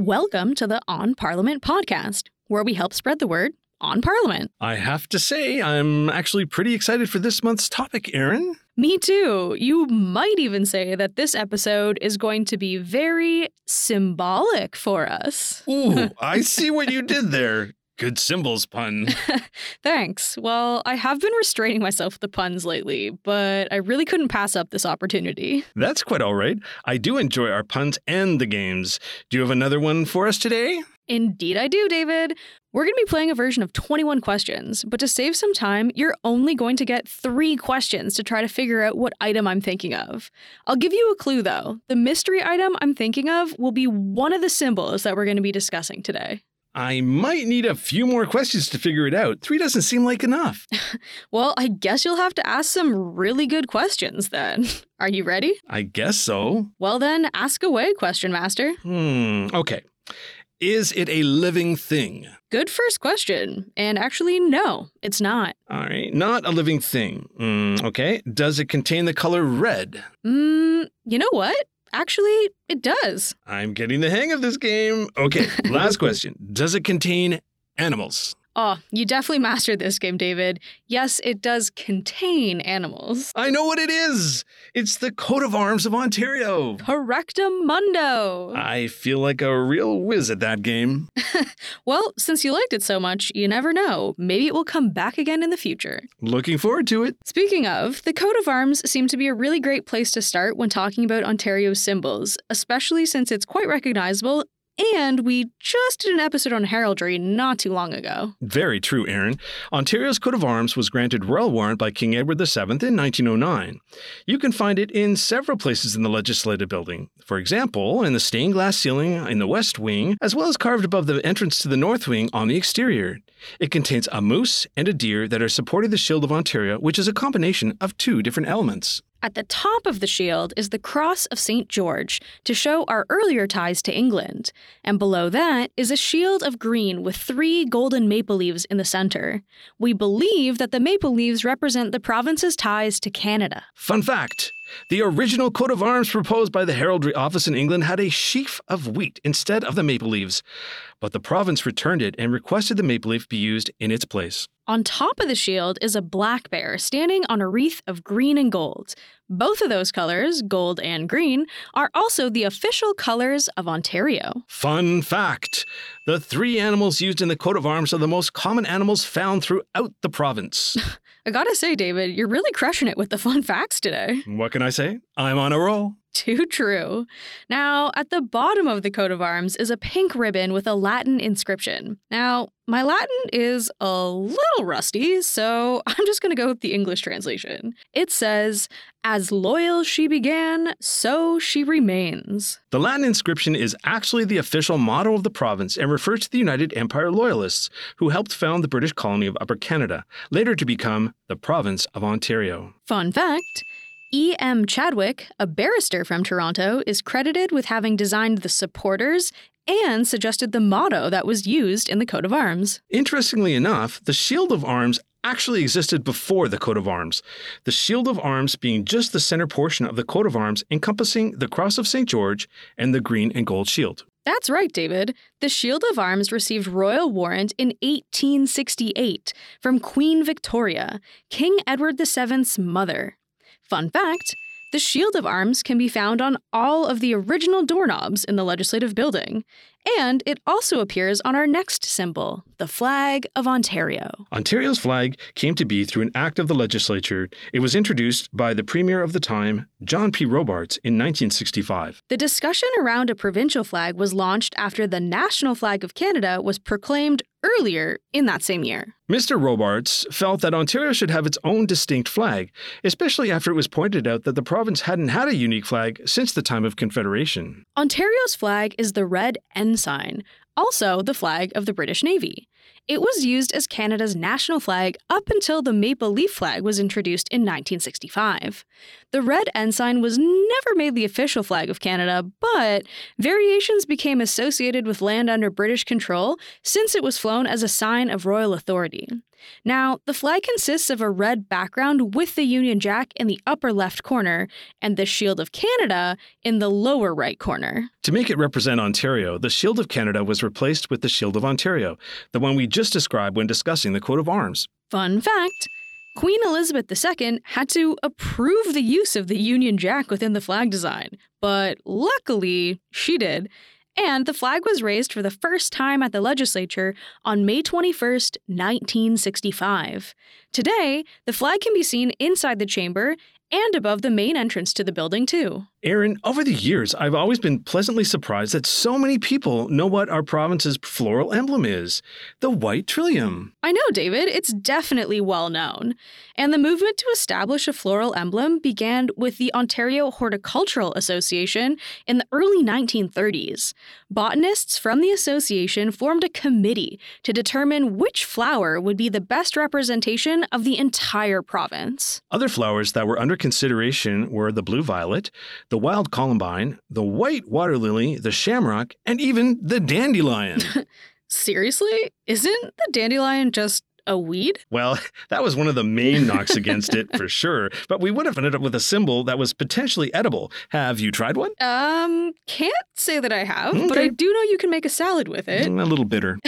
Welcome to the On Parliament podcast, where we help spread the word on Parliament. I have to say, I'm actually pretty excited for this month's topic, Erin. Me too. You might even say that this episode is going to be very symbolic for us. Ooh, I see what you did there. Good symbols pun. Thanks. Well, I have been restraining myself with the puns lately, but I really couldn't pass up this opportunity. That's quite all right. I do enjoy our puns and the games. Do you have another one for us today? Indeed, I do, David. We're going to be playing a version of 21 questions, but to save some time, you're only going to get three questions to try to figure out what item I'm thinking of. I'll give you a clue though. The mystery item I'm thinking of will be one of the symbols that we're going to be discussing today. I might need a few more questions to figure it out. Three doesn't seem like enough. Well, I guess you'll have to ask some really good questions then. Are you ready? I guess so. Well, then, ask away, question master. Hmm, okay. Is it a living thing? Good first question. And actually, no, it's not. All right, not a living thing. Hmm, okay. Does it contain the color red? Mm, you know what? Actually, it does. I'm getting the hang of this game. Okay, last question. Does it contain animals? Oh, you definitely mastered this game, David. Yes, it does contain animals. I know what it is. It's the coat of arms of Ontario. Correctamundo. I feel like a real whiz at that game. Well, since you liked it so much, you never know. Maybe it will come back again in the future. Looking forward to it. Speaking of, the coat of arms seem to be a really great place to start when talking about Ontario's symbols, especially since it's quite recognizable. And we just did an episode on heraldry not too long ago. Very true, Aaron. Ontario's coat of arms was granted royal warrant by King Edward VII in 1909. You can find it in several places in the Legislative Building. For example, in the stained glass ceiling in the West Wing, as well as carved above the entrance to the North Wing on the exterior. It contains a moose and a deer that are supporting the Shield of Ontario, which is a combination of two different elements. At the top of the shield is the Cross of St. George to show our earlier ties to England, and below that is a shield of green with three golden maple leaves in the center. We believe that the maple leaves represent the province's ties to Canada. Fun fact the original coat of arms proposed by the Heraldry Office in England had a sheaf of wheat instead of the maple leaves, but the province returned it and requested the maple leaf be used in its place. On top of the shield is a black bear standing on a wreath of green and gold. Both of those colors, gold and green, are also the official colors of Ontario. Fun fact the three animals used in the coat of arms are the most common animals found throughout the province. I gotta say, David, you're really crushing it with the fun facts today. what can I say? I'm on a roll. Too true. Now, at the bottom of the coat of arms is a pink ribbon with a Latin inscription. Now, my Latin is a little rusty, so I'm just going to go with the English translation. It says, As loyal she began, so she remains. The Latin inscription is actually the official motto of the province and refers to the United Empire Loyalists, who helped found the British colony of Upper Canada, later to become the province of Ontario. Fun fact E.M. Chadwick, a barrister from Toronto, is credited with having designed the supporters and suggested the motto that was used in the coat of arms. Interestingly enough, the Shield of Arms actually existed before the coat of arms, the Shield of Arms being just the center portion of the coat of arms encompassing the Cross of St. George and the green and gold shield. That's right, David. The Shield of Arms received royal warrant in 1868 from Queen Victoria, King Edward VII's mother. Fun fact the Shield of Arms can be found on all of the original doorknobs in the Legislative Building, and it also appears on our next symbol, the flag of Ontario. Ontario's flag came to be through an act of the legislature. It was introduced by the Premier of the time, John P. Robarts, in 1965. The discussion around a provincial flag was launched after the national flag of Canada was proclaimed earlier in that same year. Mr. Robarts felt that Ontario should have its own distinct flag, especially after it was pointed out that the province hadn't had a unique flag since the time of Confederation. Ontario's flag is the red ensign, also the flag of the British Navy. It was used as Canada's national flag up until the maple leaf flag was introduced in 1965. The red ensign was never made the official flag of Canada, but variations became associated with land under British control since it was flown as a sign of royal authority. Now, the flag consists of a red background with the Union Jack in the upper left corner and the Shield of Canada in the lower right corner. To make it represent Ontario, the Shield of Canada was replaced with the Shield of Ontario, the one we just described when discussing the coat of arms. Fun fact Queen Elizabeth II had to approve the use of the Union Jack within the flag design, but luckily she did. And the flag was raised for the first time at the legislature on May 21st, 1965. Today, the flag can be seen inside the chamber and above the main entrance to the building, too. Aaron, over the years, I've always been pleasantly surprised that so many people know what our province's floral emblem is the white trillium. I know, David, it's definitely well known. And the movement to establish a floral emblem began with the Ontario Horticultural Association in the early 1930s. Botanists from the association formed a committee to determine which flower would be the best representation of the entire province. Other flowers that were under consideration were the blue violet, the wild columbine, the white water lily, the shamrock, and even the dandelion. Seriously? Isn't the dandelion just a weed? Well, that was one of the main knocks against it for sure, but we would have ended up with a symbol that was potentially edible. Have you tried one? Um, can't say that I have, Okay. but I do know you can make a salad with it. Mm, A little bitter.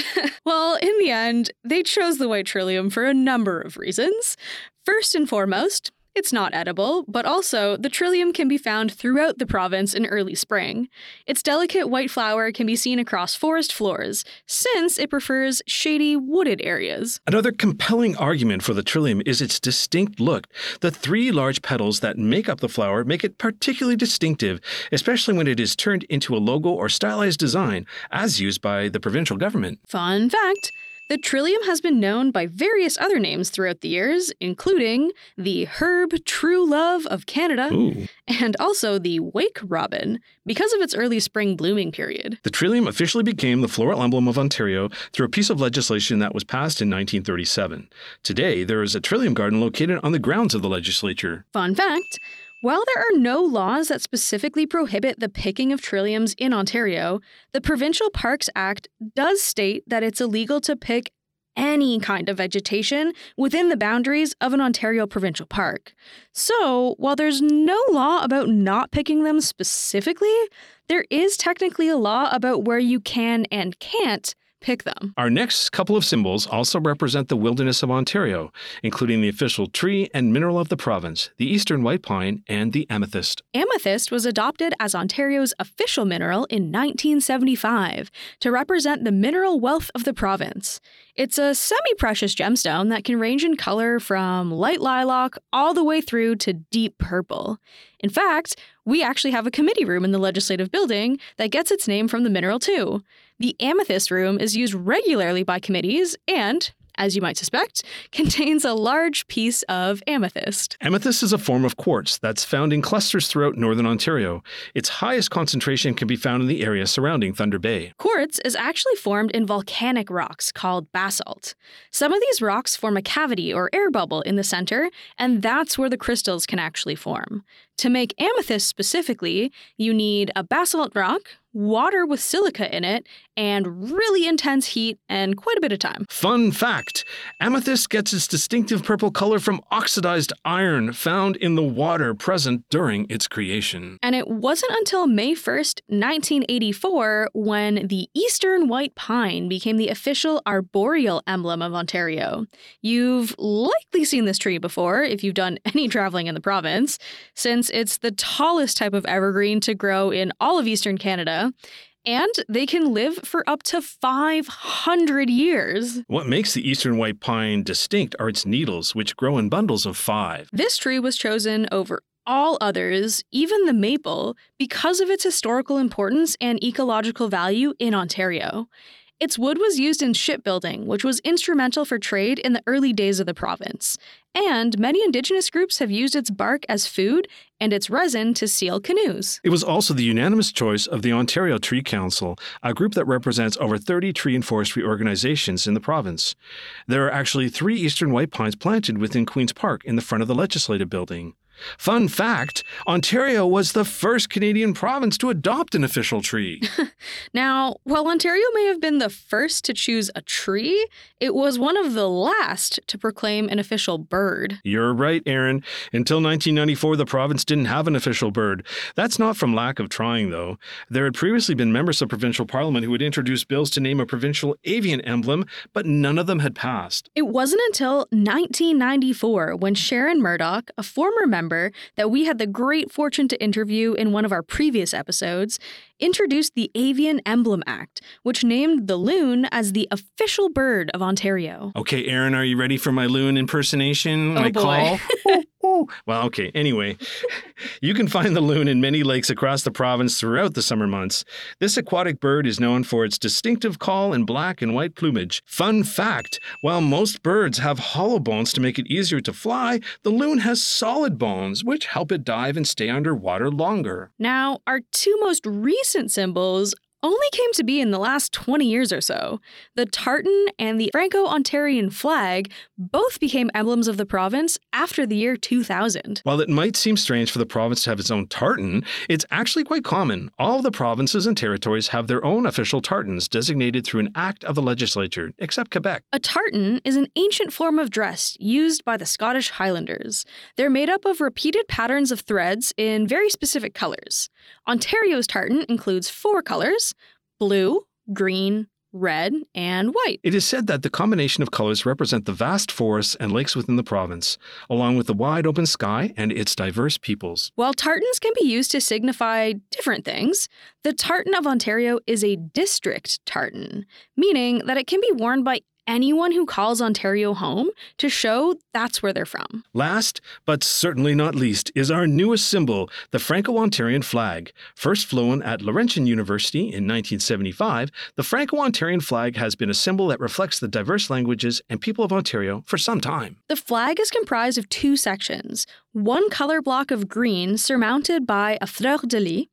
Well, in the end, they chose the white trillium for a number of reasons. First and foremost, it's not edible, but also the trillium can be found throughout the province in early spring. Its delicate white flower can be seen across forest floors, since it prefers shady, wooded areas. Another compelling argument for the trillium is its distinct look. The three large petals that make up the flower make it particularly distinctive, especially when it is turned into a logo or stylized design, as used by the provincial government. Fun fact the trillium has been known by various other names throughout the years, including the herb true love of Canada Ooh. and also the wake robin because of its early spring blooming period. The trillium officially became the floral emblem of Ontario through a piece of legislation that was passed in 1937. Today, there is a trillium garden located on the grounds of the legislature. Fun fact while there are no laws that specifically prohibit the picking of trilliums in Ontario, the Provincial Parks Act does state that it's illegal to pick any kind of vegetation within the boundaries of an Ontario provincial park. So, while there's no law about not picking them specifically, there is technically a law about where you can and can't pick them. Our next couple of symbols also represent the wilderness of Ontario, including the official tree and mineral of the province, the eastern white pine, and the amethyst. Amethyst was adopted as Ontario's official mineral in 1975 to represent the mineral wealth of the province. It's a semi precious gemstone that can range in color from light lilac all the way through to deep purple. In fact, we actually have a committee room in the legislative building that gets its name from the mineral, too. The amethyst room is used regularly by committees and, as you might suspect, contains a large piece of amethyst. Amethyst is a form of quartz that's found in clusters throughout northern Ontario. Its highest concentration can be found in the area surrounding Thunder Bay. Quartz is actually formed in volcanic rocks called basalt. Some of these rocks form a cavity or air bubble in the center, and that's where the crystals can actually form. To make amethyst specifically, you need a basalt rock, water with silica in it, and really intense heat and quite a bit of time. Fun fact Amethyst gets its distinctive purple color from oxidized iron found in the water present during its creation. And it wasn't until May 1st, 1984, when the eastern white pine became the official arboreal emblem of Ontario. You've likely seen this tree before if you've done any traveling in the province, since it's the tallest type of evergreen to grow in all of eastern Canada. And they can live for up to 500 years. What makes the eastern white pine distinct are its needles, which grow in bundles of five. This tree was chosen over all others, even the maple, because of its historical importance and ecological value in Ontario. Its wood was used in shipbuilding, which was instrumental for trade in the early days of the province. And many Indigenous groups have used its bark as food and its resin to seal canoes. It was also the unanimous choice of the Ontario Tree Council, a group that represents over 30 tree and forestry organizations in the province. There are actually three eastern white pines planted within Queen's Park in the front of the legislative building. Fun fact Ontario was the first Canadian province to adopt an official tree. Now, while Ontario may have been the first to choose a tree, it was one of the last to proclaim an official bird. You're right, Aaron. Until 1994, the province didn't have an official bird. That's not from lack of trying, though. There had previously been members of provincial parliament who had introduced bills to name a provincial avian emblem, but none of them had passed. It wasn't until 1994 when Sharon Murdock, a former member that we had the great fortune to interview in one of our previous episodes, introduced the Avian Emblem Act, which named the loon as the official bird of Ontario. Okay, Aaron, are you ready for my loon impersonation? Oh, my boy. call? Well, okay. Anyway, you can find the loon in many lakes across the province throughout the summer months. This aquatic bird is known for its distinctive call and black and white plumage. Fun fact while most birds have hollow bones to make it easier to fly, the loon has solid bones, which help it dive and stay underwater longer. Now, our two most recent symbols only came to be in the last 20 years or so. The tartan and the Franco Ontarian flag both became emblems of the province after the year 2000. While it might seem strange for the province to have its own tartan, it's actually quite common. All the provinces and territories have their own official tartans designated through an act of the legislature, except Quebec. A tartan is an ancient form of dress used by the Scottish Highlanders. They're made up of repeated patterns of threads in very specific colors. Ontario's tartan includes four colors blue, green, red, and white. It is said that the combination of colors represent the vast forests and lakes within the province, along with the wide open sky and its diverse peoples. While tartans can be used to signify different things, the tartan of Ontario is a district tartan, meaning that it can be worn by anyone who calls Ontario home to show that's where they're from. Last, but certainly not least, is our newest symbol, the Franco Ontarian flag. First flown at Laurentian University in 1975, the Franco Ontarian flag has been a symbol that reflects the diverse languages and people of Ontario for some time. The flag is comprised of two sections one color block of green surmounted by a fleur de lis,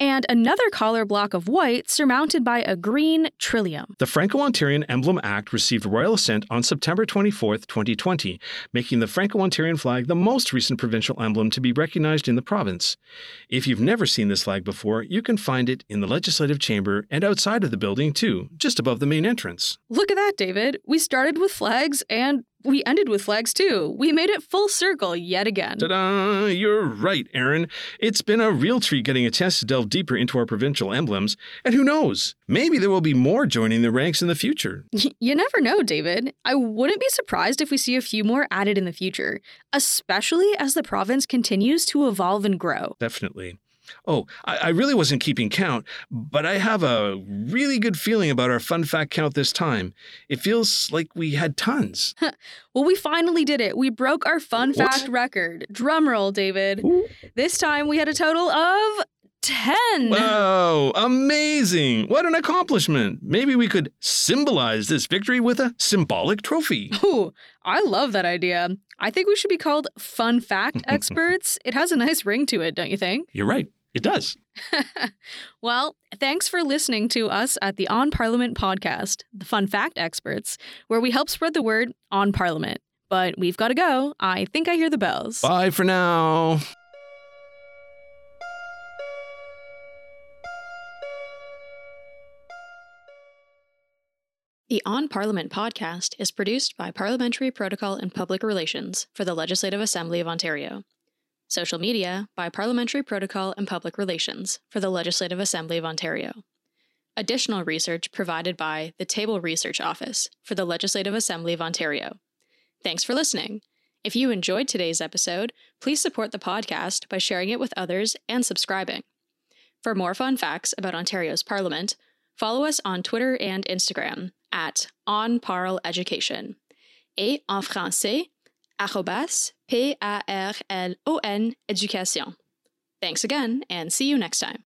and another collar block of white surmounted by a green trillium. The Franco Ontarian Emblem Act received royal assent on September 24, 2020, making the Franco Ontarian flag the most recent provincial emblem to be recognized in the province. If you've never seen this flag before, you can find it in the legislative chamber and outside of the building too, just above the main entrance. Look at that, David. We started with flags and we ended with flags too. We made it full circle yet again. Ta da! You're right, Aaron. It's been a real treat getting a chance to delve deeper into our provincial emblems, and who knows? Maybe there will be more joining the ranks in the future. You never know, David. I wouldn't be surprised if we see a few more added in the future, especially as the province continues to evolve and grow. Definitely. Oh, I, I really wasn't keeping count, but I have a really good feeling about our fun fact count this time. It feels like we had tons. Well, we finally did it. We broke our fun What? fact record. Drumroll, David. Ooh. This time we had a total of 10. Wow, amazing! What an accomplishment! Maybe we could symbolize this victory with a symbolic trophy. Ooh, I love that idea. I think we should be called fun fact experts. it has a nice ring to it, don't you think? You're right, it does. Well, thanks for listening to us at the On Parliament podcast, the Fun Fact Experts, where we help spread the word on Parliament. But we've got to go. I think I hear the bells. Bye for now. The On Parliament podcast is produced by Parliamentary Protocol and Public Relations for the Legislative Assembly of Ontario. Social media by Parliamentary Protocol and Public Relations for the Legislative Assembly of Ontario. Additional research provided by the Table Research Office for the Legislative Assembly of Ontario. Thanks for listening. If you enjoyed today's episode, please support the podcast by sharing it with others and subscribing. For more fun facts about Ontario's Parliament, follow us on Twitter and Instagram at onparleducation et en français arrobas P-A-R-L-O-N éducation. Thanks again and see you next time.